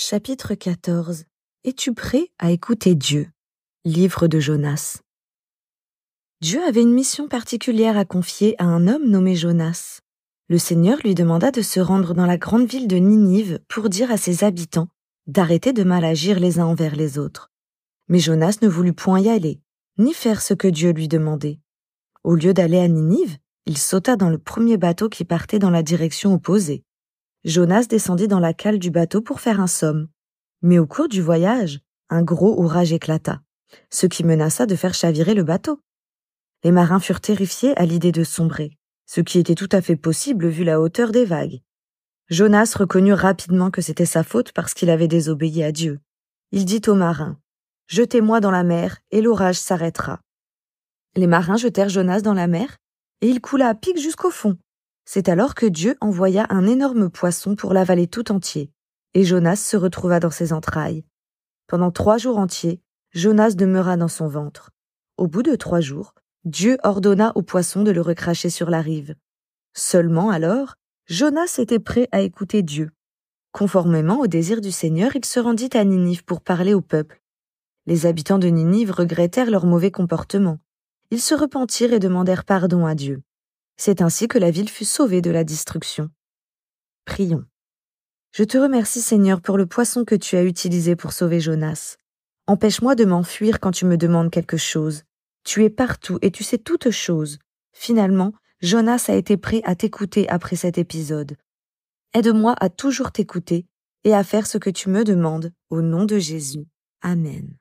Chapitre 14 Es-tu prêt à écouter Dieu? Livre de Jonas. Dieu avait une mission particulière à confier à un homme nommé Jonas. Le Seigneur lui demanda de se rendre dans la grande ville de Ninive pour dire à ses habitants d'arrêter de mal agir les uns envers les autres. Mais Jonas ne voulut point y aller, ni faire ce que Dieu lui demandait. Au lieu d'aller à Ninive, il sauta dans le premier bateau qui partait dans la direction opposée. Jonas descendit dans la cale du bateau pour faire un somme. Mais au cours du voyage, un gros orage éclata, ce qui menaça de faire chavirer le bateau. Les marins furent terrifiés à l'idée de sombrer, ce qui était tout à fait possible vu la hauteur des vagues. Jonas reconnut rapidement que c'était sa faute parce qu'il avait désobéi à Dieu. Il dit aux marins, Jetez-moi dans la mer et l'orage s'arrêtera. Les marins jetèrent Jonas dans la mer et il coula à pic jusqu'au fond. C'est alors que Dieu envoya un énorme poisson pour l'avaler tout entier, et Jonas se retrouva dans ses entrailles. Pendant trois jours entiers, Jonas demeura dans son ventre. Au bout de trois jours, Dieu ordonna au poisson de le recracher sur la rive. Seulement alors, Jonas était prêt à écouter Dieu. Conformément au désir du Seigneur, il se rendit à Ninive pour parler au peuple. Les habitants de Ninive regrettèrent leur mauvais comportement. Ils se repentirent et demandèrent pardon à Dieu. C'est ainsi que la ville fut sauvée de la destruction. Prions. Je te remercie Seigneur pour le poisson que tu as utilisé pour sauver Jonas. Empêche-moi de m'enfuir quand tu me demandes quelque chose. Tu es partout et tu sais toutes choses. Finalement, Jonas a été prêt à t'écouter après cet épisode. Aide-moi à toujours t'écouter et à faire ce que tu me demandes au nom de Jésus. Amen.